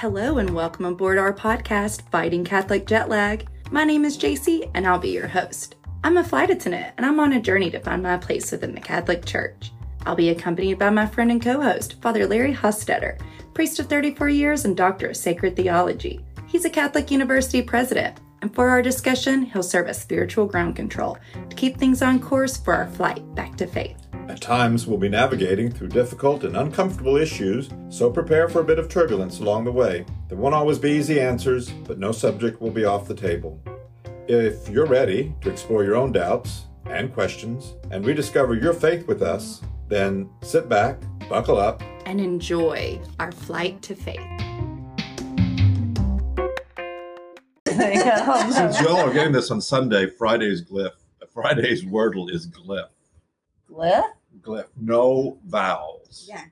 Hello and welcome aboard our podcast, Fighting Catholic Jet Lag. My name is JC and I'll be your host. I'm a flight attendant and I'm on a journey to find my place within the Catholic Church. I'll be accompanied by my friend and co host, Father Larry Hostetter, priest of 34 years and doctor of sacred theology. He's a Catholic University president, and for our discussion, he'll serve as spiritual ground control to keep things on course for our flight back to faith. At times, we'll be navigating through difficult and uncomfortable issues, so prepare for a bit of turbulence along the way. There won't always be easy answers, but no subject will be off the table. If you're ready to explore your own doubts and questions and rediscover your faith with us, then sit back, buckle up, and enjoy our flight to faith. Since y'all are getting this on Sunday, Friday's glyph, Friday's wordle is glyph. Glyph? Glyph. No vowels. Yeah.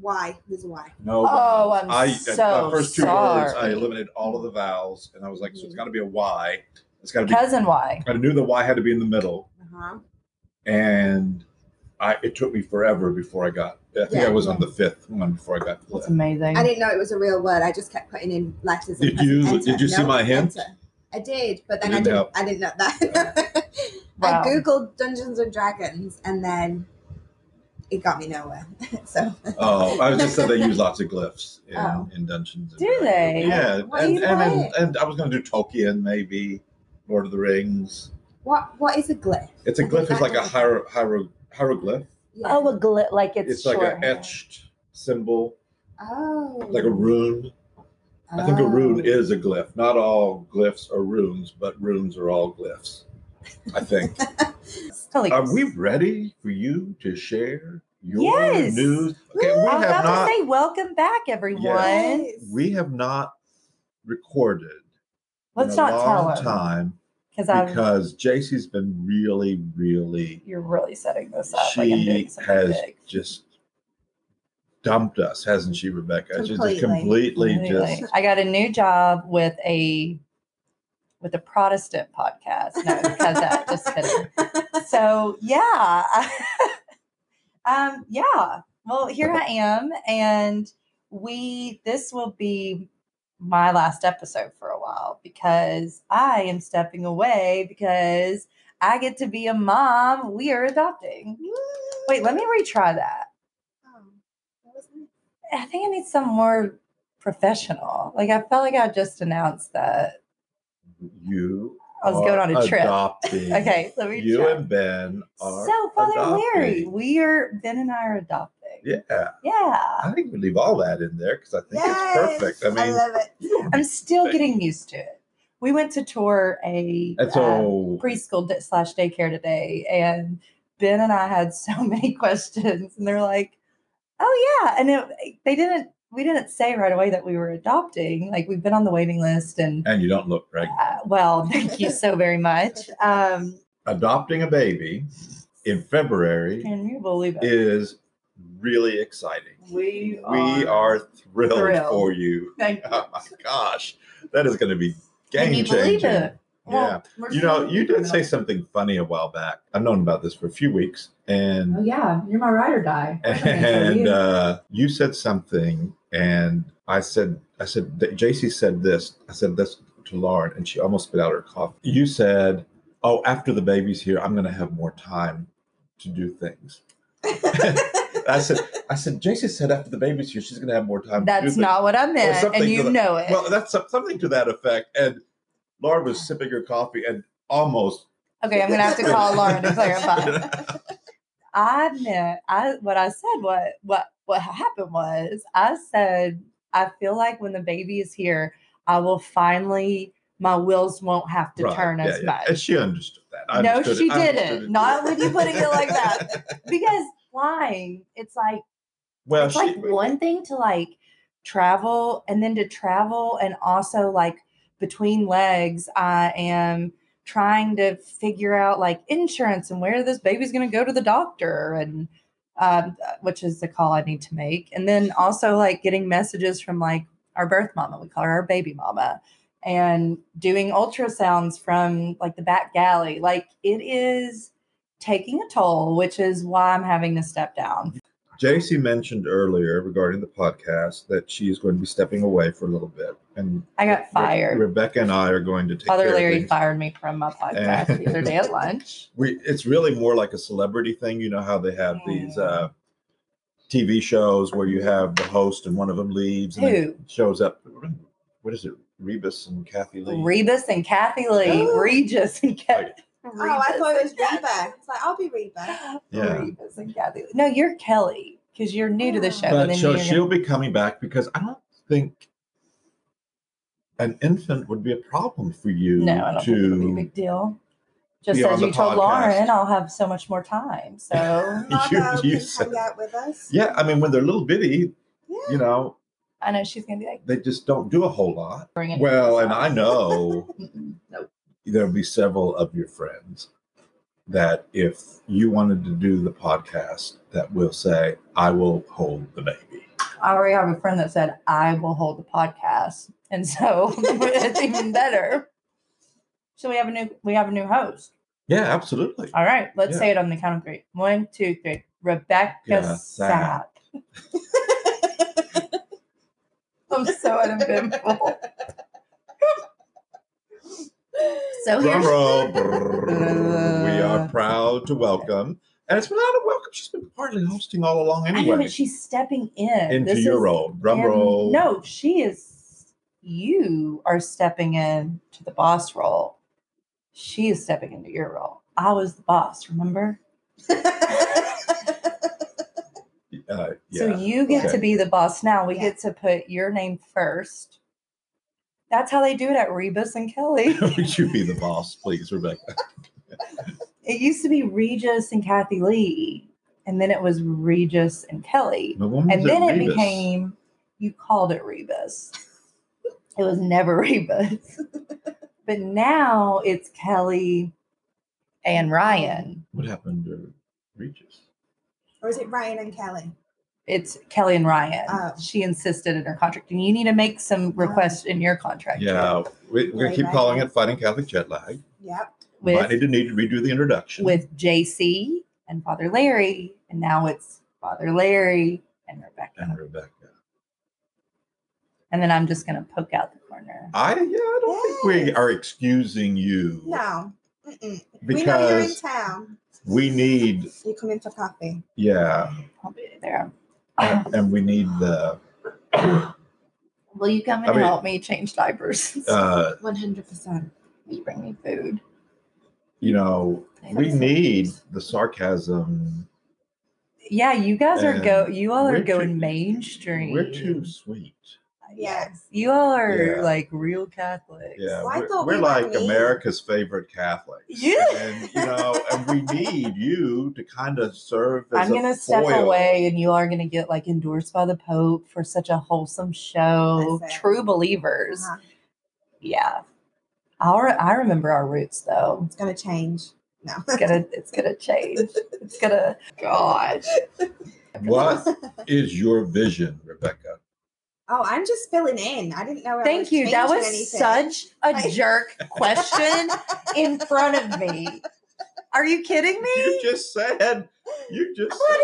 Why? There's a why. No. Oh, vowels. I'm I, so the first two words, I eliminated all of the vowels, and I was like, so it's got to be a Y. It's got to be. Cousin Y. I knew the Y had to be in the middle, Uh-huh. and I it took me forever before I got. I think I was on the fifth one before I got. That's glyph. amazing. I didn't know it was a real word. I just kept putting in letters. Did you- enter. did you see No, my hint? enter. I did, but then I didn't didn't. help. I didn't know that. Wow. I googled Dungeons and Dragons, and then it got me nowhere. so Oh, I was just said they use lots of glyphs in, Oh. in Dungeons. and Do Dragons. they? Yeah, What are and you and, and and I was going to do Tolkien, maybe Lord of the Rings. what? What is a glyph? It's a I glyph. It's like a know. hiero, hiero, hieroglyph. Yeah. Oh, a glyph, like it's, It's, like short. an etched symbol, Oh. like a rune. I think a rune Oh. is a glyph. Not all glyphs are runes, but runes are all glyphs. I think. Totally. are we ready for you to share your Yes. news? Okay, we I was have about not. to say, welcome back, everyone. Yes. we have not recorded Let's not long tell time because because JC's been really, really. You're really setting this up. She something has big. just dumped us, hasn't she, Rebecca? She's just Completely. completely Completely. just. I got a new job with a with a Protestant podcast. No, because that. Just kidding. So yeah, um, yeah. Well, here I am, and we. This will be my last episode for a while because I am stepping away because I get to be a mom. We are adopting. Wait, let me retry that. Oh, that. I think I need some more professional. Like I felt like I just announced that You. I was going on a trip. Okay, let me You try. and Ben are. So Father Larry, we are Ben and I are adopting. Yeah, Yeah. I think we leave all that in there because I think Yes, it's perfect. I mean, I love it. I'm still getting used to it. We went to tour a uh, preschool di- slash daycare today, and Ben and I had so many questions, and they're like, "Oh yeah," and it, they didn't. We didn't say right away that we were adopting. Like we've been on the waiting list, and and you don't look pregnant. uh, well, thank you so very much. Um, Adopting a baby in February can you believe it? is really exciting. we We are thrilled, thrilled. for you. Thank you. Oh my gosh, that is going to be Can game you changing. Yeah. You know, you did say something funny a while back. I've known about this for a few weeks, and Oh yeah, you're my ride or die. and uh, you said something, and I said, I said, JC said this. I said this to Lauren, and she almost spit out her coffee. You said, "Oh, after the baby's here, I'm going to have more time to do things." I said, I said, JC said after the baby's here, she's going to have more time. to do That's things." not what I meant, and you know it. Well, that's something to that effect. And Lauren was sipping her coffee and almost. okay, I'm gonna have to call Lauren to clarify. I meant I what I said what what what happened was I said I feel like when the baby is here, I will finally my wheels won't have to Right, turn yeah, as yeah. much. And she understood that. I No, understood she. Didn't. Not with you putting it like that. because flying, it's like well, it's she, like one thing to like travel and then to travel and also like between legs i am trying to figure out like insurance and where this baby's going to go to the doctor and um, which is the call i need to make. And then also like getting messages from like our birth mama. We call her our baby mama. And doing ultrasounds from like the back galley. Like it is taking a toll which is why i'm having to step down JC mentioned earlier regarding the podcast that she is going to be stepping away for a little bit, and I got Re- fired. Rebecca and I are going to take of Larry fired me from my podcast the other day at lunch. we it's really more like a celebrity thing. You know how they have these Mm. uh, TV shows where you have the host and one of them leaves and Who? shows up. What is it? Rebus and Kathie Lee. Rebus and Kathie Lee. Regis and Kathy. Oh, I thought it was Reba. It's like I'll be Reba. Yeah. Rebus and Kathy. Lee. No, you're Kelly because you're new to the show. but and then so you're she'll be coming back because I don't think an infant would be a problem for you no, I don't think it'll be a big deal. Just be as you told podcast. Lauren, I'll have so much more time. So Margot you can said- hang out with us. Yeah, I mean when they're little bitty, Yeah. you know, I know she's gonna be like, they just don't do a whole lot. bring it. Well, and I know Nope. There'll be several of your friends that if you wanted to do the podcast that will say i will hold the baby I already have a friend that said I will hold the podcast, and so it's even better. So we have a new we have a new host. yeah absolutely All right, let's Yeah. say it on the count of three. One, two, three. Rebecca Yeah, Sapp. I'm so uneventful. So drum here's roll brrr, we are proud to welcome and it's not a welcome she's been partly hosting all along I know, anyway but she's stepping in into This your is- role drum roll No, she is. You are stepping in to the boss role. She is stepping into your role. I was the boss, remember? uh, So you get Okay. to be the boss now. We Yeah. get to put your name first. That's how they do it at Rebus and Kelly. would you be the boss please rebecca it used to be Regis and Kathie Lee, and then it was Regis and Kelly. But And then it Rebus? became, you called it Rebus. It was never Rebus. but now it's Kelly and Ryan. what happened to regis or is it Ryan and Kelly? It's Kelly and Ryan. Oh. She insisted in her contract, and you need to make some oh. requests in your contract. yeah we, we're gonna Right, keep right. calling it fighting catholic jet lag Yep. might need to need to redo the introduction with JC and Father Larry, and now it's Father Larry and Rebecca. and rebecca And then I'm just gonna poke out the corner. I yeah, I don't think we are excusing you No. Mm-mm. we know you're in because town. we need You come in for coffee. yeah, I'll be there. And, and we need the Will you come I and mean- help me change diapers? uh, One hundred percent. Will you bring me food? you know we need nice. the sarcasm. Yeah, you guys are go. You all are we're too- going mainstream. We're too sweet. Yes, you all are Yeah. like real Catholics. Yeah, Well, we're, thought we're we were like mean. America's favorite Catholics. Yeah. and you know, and we need you to kind of serve as I'm gonna step away, and you are gonna get like endorsed by the Pope for such a wholesome show. True believers. Uh-huh. Yeah, our I remember our roots though. It's gonna change. No. It's gonna it's gonna change. It's gonna gosh. What is your vision, Rebecca? Oh, I'm just filling in. I didn't know. I Thank was you. That was changing such a jerk question in front of me. Are you kidding me? You just said. You just. What said,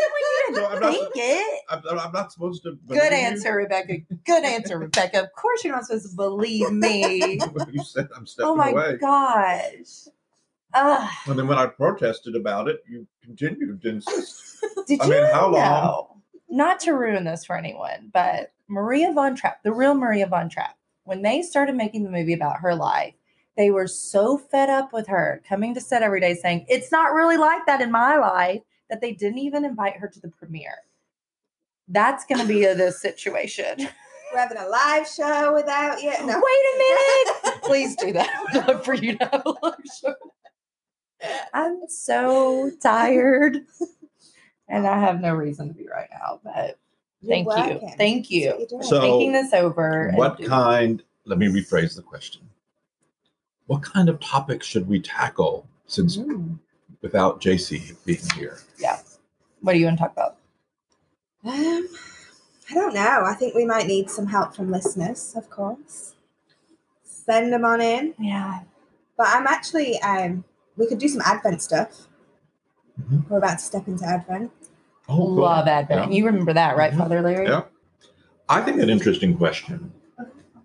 did we No, I'm not- think it? I'm, I'm not supposed to. Good you. answer, Rebecca. Good answer, Rebecca. Of course you're not supposed to believe me. you said I'm stepping away. oh my away. gosh. Ugh. And then when I protested about it, you continued to insist. Did I you mean, how long- know? Not to ruin this for anyone, but Maria Von Trapp, the real Maria Von Trapp, when they started making the movie about her life, they were so fed up with her coming to set every day saying, It's not really like that in my life, that they didn't even invite her to the premiere. That's going to be a, this situation. We're having a live show without you. No. Wait a minute. Please do that. I would love for you to have a live show. I'm so tired. And I have no reason to be right now, but thank you. Thank you. what you're. So- thinking this over. What kind? Let me rephrase the question. What kind of topics should we tackle since Mm, without JC being here? Yeah. What do you want to talk about? Um, I don't know. I think we might need some help from listeners, of course. Send them on in. Yeah. But I'm actually um we could do some Advent stuff. Mhm. We're about to step into Advent. Oh, cool. Love Advent. Yeah. You remember that, right, Mhm. Father Larry? Yeah. I think an interesting question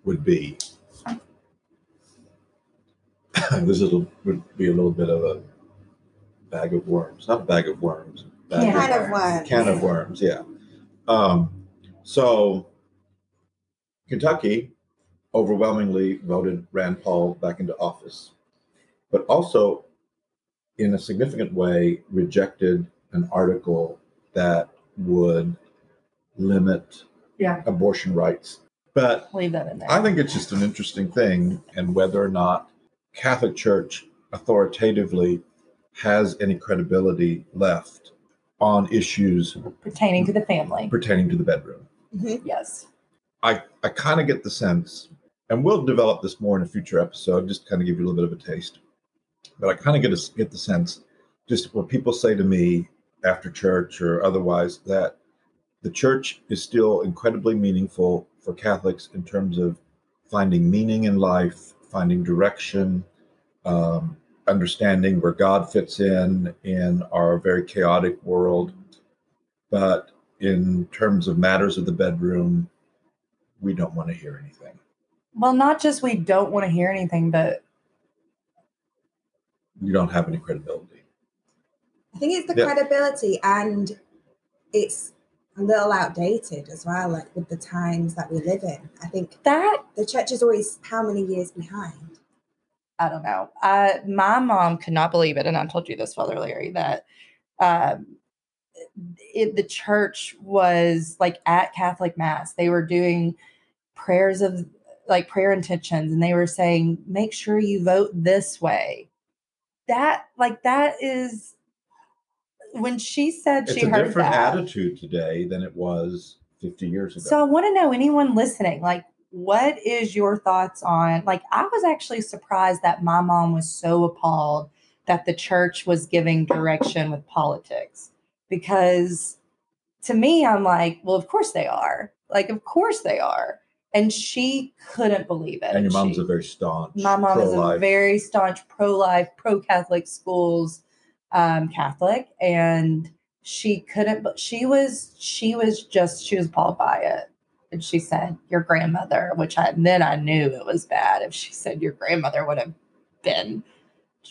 would be this is a, would be a little bit of a bag of worms, not a bag of worms, bag Can Kind of worms. can of worms, yeah. Um, so Kentucky overwhelmingly voted Rand Paul back into office, but also in a significant way rejected an article that would limit Yeah. abortion rights. But Leave that in there. I think it's just an interesting thing, and whether or not Catholic Church authoritatively has any credibility left on issues Pertaining to the family. pertaining to the bedroom. Mhm. Yes. I, I kind of get the sense, and we'll develop this more in a future episode, just kind of give you a little bit of a taste. But I kind of get a, get the sense, just what people say to me after church or otherwise, that the church is still incredibly meaningful for Catholics in terms of finding meaning in life, finding direction, um, understanding where God fits in in our very chaotic world. But in terms of matters of the bedroom, we don't want to hear anything. Well, not just we don't want to hear anything, but You don't have any credibility. I think it's the Yeah. credibility and it's a little outdated as well, like with the times that we live in. I think that the church is always how many years behind? I don't know. Uh, my mom could not believe it, and I told you this, Father Larry, that um, it, the church was like at Catholic Mass. They were doing prayers of like prayer intentions, and they were saying, "Make sure you vote this way." That like that is when she said It's she a heard different that. attitude today than it was 50 years ago. So I want to know anyone listening, like, what is your thoughts on? Like, I was actually surprised that my mom was so appalled that the church was giving direction with politics because to me, I'm like, well, of course they are. Like, of course they are. And she couldn't believe it. and your mom's she, a very staunch. my mom is a very staunch pro-life, pro-Catholic schools um, Catholic, and she couldn't. But she was, she was just, she was appalled by it. And she said, "Your grandmother," which I then I knew it was bad. If she said your grandmother would have been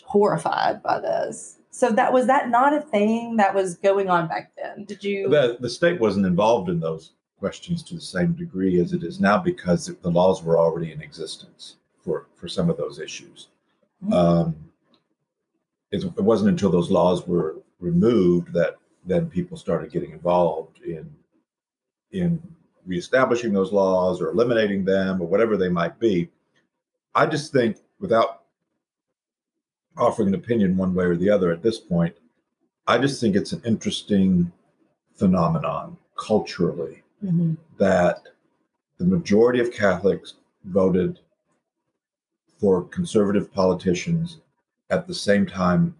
horrified by this. So that was that not a thing that was going on back then. Did you? the, the state wasn't involved in those questions to the same degree as it is now because the laws were already in existence for, for some of those issues. Mhm. Um, it, it wasn't until those laws were removed that then people started getting involved in in reestablishing those laws or eliminating them or whatever they might be. I just think, without offering an opinion one way or the other at this point, I just think it's an interesting phenomenon culturally Mhm. that the majority of Catholics voted for conservative politicians at the same time,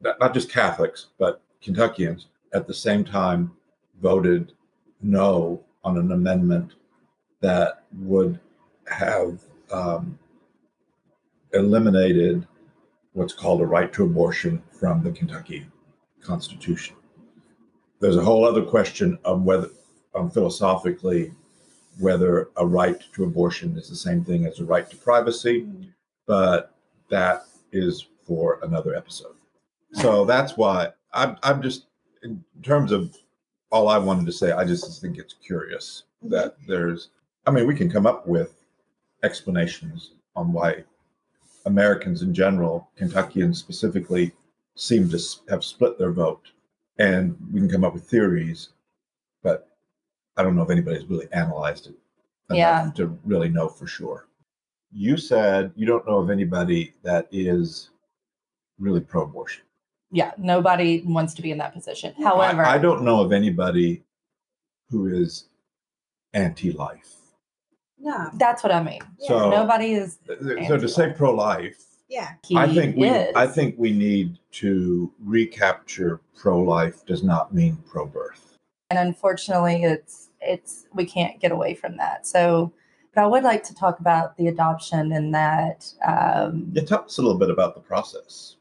not not just Catholics, but Kentuckians at the same time voted no on an amendment that would have um, eliminated what's called a right to abortion from the Kentucky Constitution. There's a whole other question of whether, um, philosophically, whether a right to abortion is the same thing as a right to privacy, but that is for another episode. So that's why I'm, I'm just, in terms of all I wanted to say, I just think it's curious mm-hmm. that there's, I mean, we can come up with explanations on why Americans in general, Kentuckians specifically, seem to have split their vote. And we can come up with theories, but I don't know if anybody's really analyzed it Yeah. to really know for sure. You said you don't know of anybody that is really pro abortion. Yeah, nobody wants to be in that position. However, I, I don't know of anybody who is anti life. No. that's what I mean. So- nobody is. Uh, so to say pro life, Yeah. I think we is. I think we need to recapture pro life does not mean pro birth. and unfortunately it's it's we can't get away from that so but i would like to talk about the adoption and that um Yeah, tell us a little bit about the process.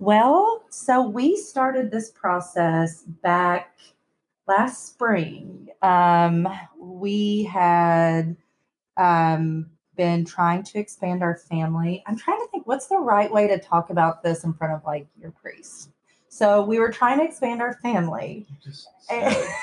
Well, so we started this process back last spring. Um, we had um, been trying to expand our family. I'm trying to think what's the right way to talk about this in front of like your priest. So we were trying to expand our family.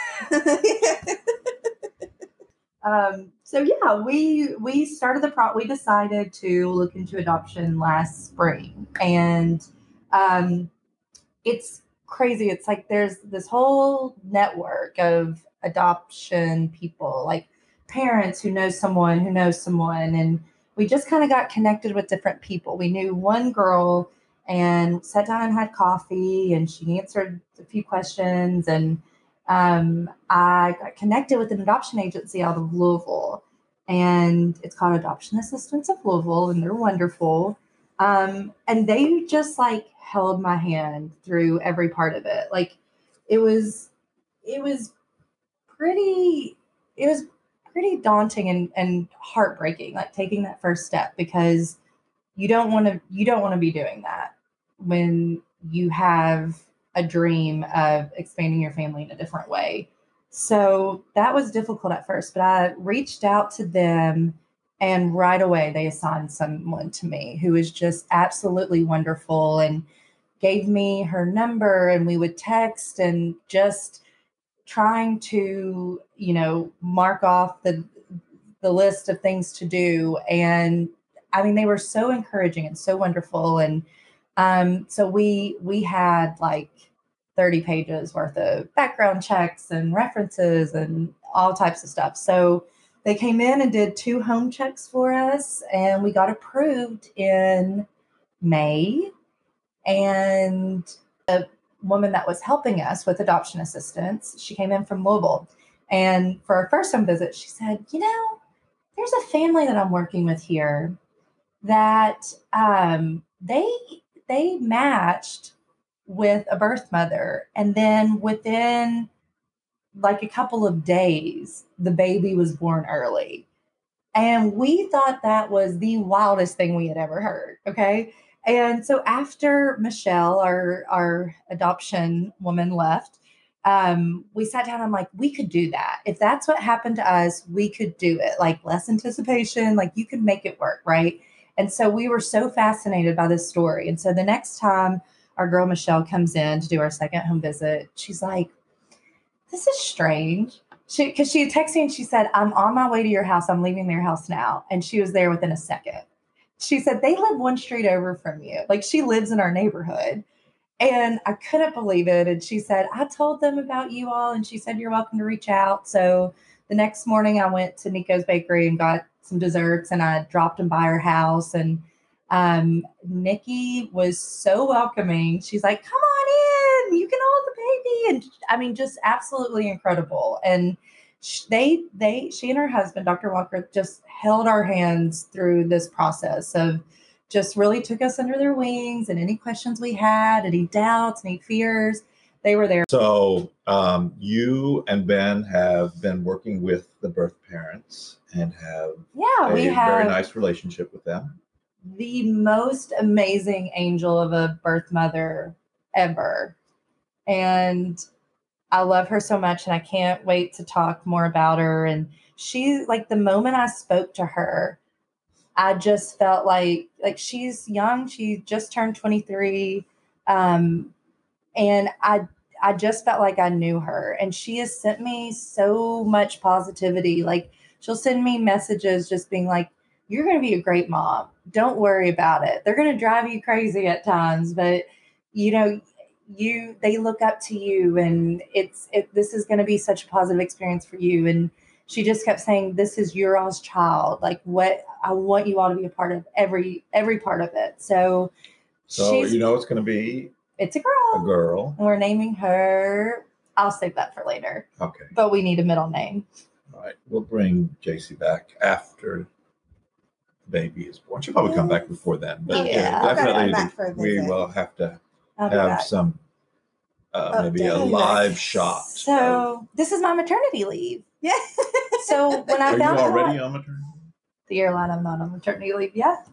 Um, so yeah, we we started the pro. We decided to look into adoption last spring, and um, it's crazy. It's like there's this whole network of adoption people, like parents who know someone who knows someone, and we just kind of got connected with different people. We knew one girl and sat down and had coffee, and she answered a few questions and um, I got connected with an adoption agency out of Louisville, and it's called Adoption Assistance of Louisville, and they're wonderful. Um, and they just like held my hand through every part of it. Like it was, it was pretty, it was pretty daunting and, and heartbreaking, like taking that first step because you don't want to, you don't want to be doing that when you have a dream of expanding your family in a different way. So that was difficult at first, but I reached out to them and right away they assigned someone to me who was just absolutely wonderful and gave me her number and we would text and just trying to, you know, mark off the the list of things to do and I mean they were so encouraging and so wonderful and um, so we we had like 30 pages worth of background checks and references and all types of stuff. So they came in and did two home checks for us, and we got approved in May. And a woman that was helping us with adoption assistance, she came in from Louisville. And for our first home visit, she said, You know, there's a family that I'm working with here that um, they they matched with a birth mother. And then within like a couple of days the baby was born early. And we thought that was the wildest thing we had ever heard okay? And so after michelle our our adoption woman left um, we sat down i'm like we could do that. If that's what happened to us we could do it. Like less anticipation like you could make it work right and so we were so fascinated by this story and so the next time our girl Michelle comes in to do our second home visit. She's like, This is strange. She because she had texted me and she said, I'm on my way to your house. I'm leaving their house now. And she was there within a second. She said, They live one street over from you. Like she lives in our neighborhood. And I couldn't believe it. And she said, I told them about you all. And she said, You're welcome to reach out. So the next morning I went to Nico's Bakery and got some desserts and I dropped them by her house and um, Nikki was so welcoming. She's like, "Come on in, you can hold the baby," and I mean, just absolutely incredible. And they, they, she and her husband, Dr. Walker, just held our hands through this process of just really took us under their wings. And any questions we had, any doubts, any fears, they were there. So um, you and Ben have been working with the birth parents and have Yeah, a we have very nice relationship with them. the most amazing angel of a birth mother ever. And I love her so much and I can't wait to talk more about her. And she like the moment I spoke to her, I just felt like like she's young, she just turned 23. Um and I I just felt like I knew her. And she has sent me so much positivity. Like she'll send me messages just being like, you're going to be a great mom. Don't worry about it. They're going to drive you crazy at times, but you know, you they look up to you and it's it this is going to be such a positive experience for you and she just kept saying this is your all's child like what i want you all to be a part of every every part of it so, So you know it's going to be it's a girl a girl. and we're naming her i'll save that for later Okay. but we need a middle name right. We'll bring JC back after the baby is born. She'll probably come back before then. But Yeah. yeah, definitely we will have to I'll have some uh, maybe a live shot. of- so this is my maternity leave Yeah. so when i are you found out already on maternity? the airline i'm not on maternity leave yet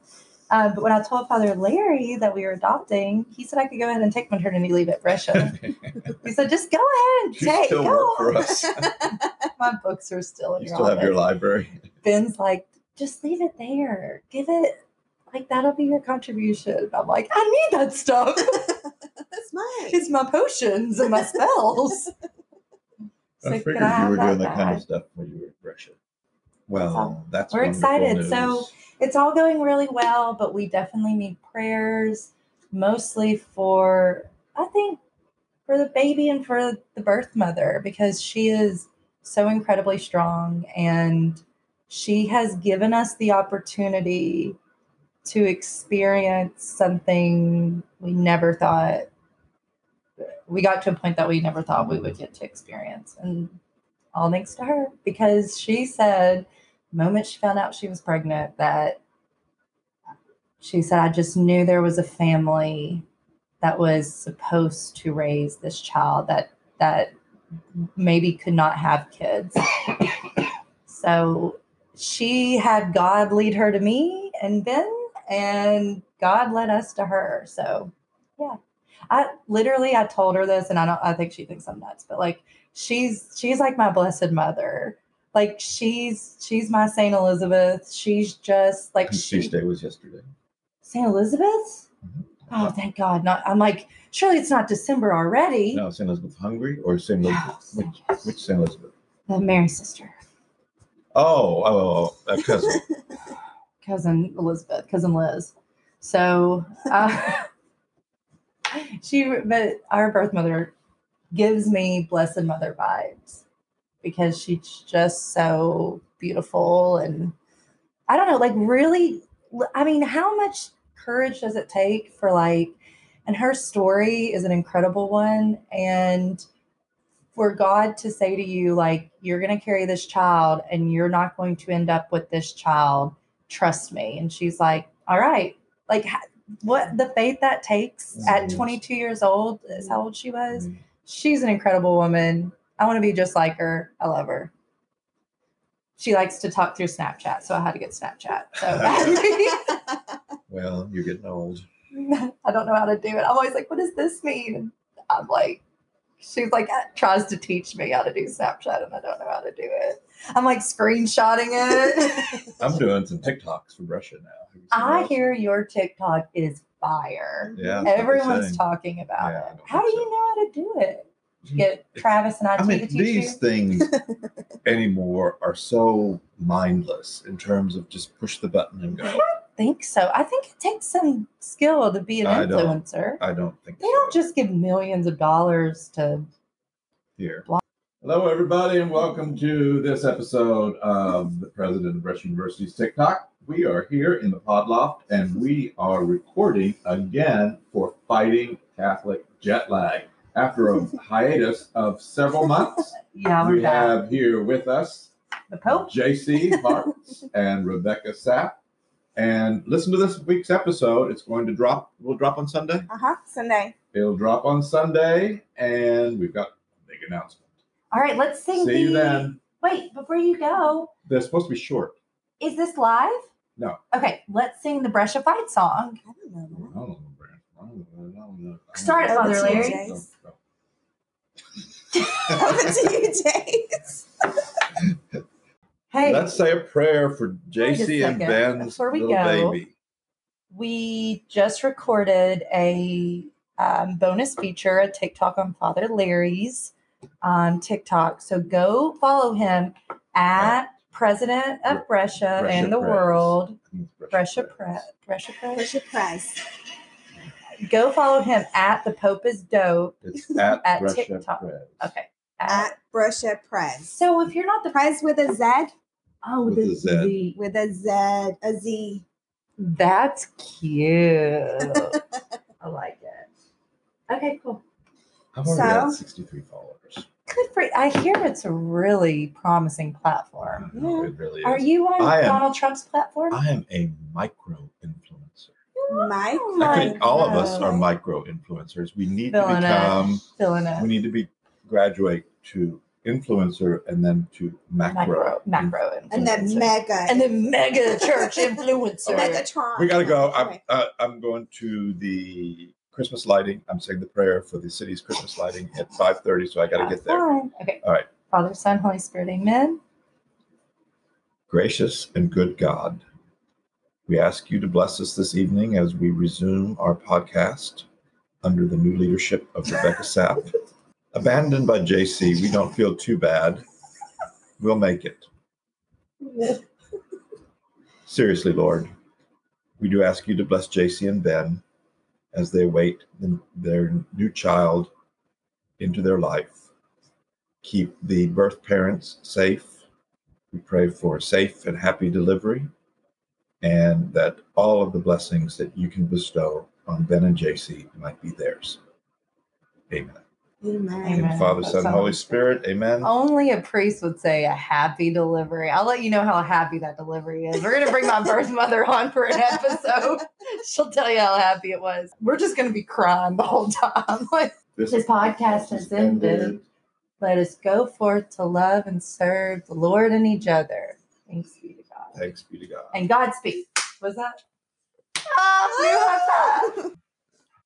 Um, but when I told Father Larry that we were adopting, he said I could go ahead and take maternity leave at Brescia. he said, just go ahead and You take. still go work for us. My books are still in You your still have your library. Ben's like, just leave it there. Give it like that'll be your contribution. I'm like, I need that stuff. That's mine. it's my potions and my spells. So I can figured have you were doing that that kind of stuff when you were at Brescia. Well, So, that's we're wonderful excited. So, news. It's all going really well, but we definitely need prayers, mostly for I think for the baby and for the birth mother because she is so incredibly strong and she has given us the opportunity to experience something we never thought we got to a point that we never thought we would get to experience. And all thanks to her because she said moment she found out she was pregnant that she said i just knew there was a family that was supposed to raise this child that that maybe could not have kids. So she had god lead her to me and ben and god led us to her. So yeah. I literally i told her this and i don't i think she thinks i'm nuts but like she's she's like my blessed mother like she's she's my saint elizabeth she's just like she, day was yesterday. saint elizabeth Mhm. oh thank god not i'm like surely it's not december already No, St. Elizabeth Hungary or St. Elizabeth? No, Which, which St. Elizabeth? the mary sister Oh, oh, oh, a cousin. cousin Elizabeth, cousin Liz. So uh, she, but our birth mother gives me blessed mother vibes because she's just so beautiful and I don't know, like really. I mean, how much courage does it take for like? And her story is an incredible one, and for God to say to you, like, you're going to carry this child and you're not going to end up with this child. Trust me. And she's like, all right. Like, what the faith that takes at Mhm. 22 years old is how old she was. Mm. She's an incredible woman. I want to be just like her. I love her. She likes to talk through Snapchat, so I had to get Snapchat. So Well, you're getting old. I don't know how to do it. I'm always like, what does this mean? And I'm like, she's like, tries to teach me how to do Snapchat, and I don't know how to do it. I'm like screenshotting it. I'm doing some TikToks from Brescia now. Have you seen I those? hear your TikTok is fire. Yeah, that's what they're Everyone's talking about Yeah, it. How do you know how to do it? Mm-hmm. Get Travis and I, I to mean, teach these you. things anymore are so mindless in terms of just push the button and go. I think so. I think it takes some skill to be an I don't. influencer. I don't think They so. don't just give millions of dollars to. here. Blah. Hello, everybody, and welcome to this episode of the President of Brescia University's TikTok. We are here in the Pod Loft, and we are recording again for Fighting Catholic Jet Lag. After a hiatus of several months, Yeah, we're we back. have here with us The Pope. JC Hart and Rebecca Sapp. And listen to this week's episode. It's going to drop. Will drop on Sunday. Uh huh. Sunday. It'll drop on Sunday, and we've got a big announcement. All right, let's sing. See you then. Wait, before you go, They're supposed to be short. is this live? No. Okay, let's sing the Brescia Fight song. I don't know. I don't know, Brent. I don't know. I don't know. I don't Start it, know. Father Over to you, Larry. Jace. No, Over to you, Jace. Hey. Let's say a prayer for JC and second. Ben's Before we little go, baby. we just recorded a um, bonus feature, a TikTok on Father Larry's on TikTok. So go follow him at President of Bre- Brescia, Brescia and the Press. world. It's Brescia Press. Press. Brescia Press. Where's your prize? Go follow him at the Pope is dope. It's at, At Brescia TikTok. Press. Okay. At, At Brescia Press. so if you're not the Prize with a Z? oh With the, a Z. With a Z. A Z. that's cute. I like it. Okay, cool. I've already got So? 63 followers. Good for I hear it's a really promising platform. No, it really is. Are you on I am- Donald Trump's platform? I am a micro influencer. Mike. Oh I think all of us are micro influencers. We need Filling to it. become Filling we need to be graduate to influencer and then to macro. macro, macro, And then mega. and then mega church influencer. Megatron. We got to go. I'm, uh, I'm going to the Christmas lighting. I'm saying the prayer for the city's Christmas lighting at 5:30, so I got to get there. Fine. Okay. All right. Father, Son, Holy Spirit. Amen. Gracious and good God, we ask you to bless us this evening as we resume our podcast under the new leadership of Rebecca Sapp. Abandoned by JC, we don't feel too bad. We'll make it. Seriously, Lord, we do ask you to bless JC and Ben as they await the- their new child into their life. Keep the birth parents safe. We pray for a safe and happy delivery and that all of the blessings that you can bestow on Ben and JC might be theirs. Amen. Amen. Amen. Father, That's Son. Holy Spirit. Amen. Only a priest would say a happy delivery. I'll let you know how happy that delivery is. We're gonna bring my birth mother on for an episode. She'll tell you how happy it was. We're just gonna be crying the whole time. Like this podcast has ended. let us go forth to love and serve the Lord and each other. Thanks be to God. Thanks be to God. And Godspeed. Was that? New high five.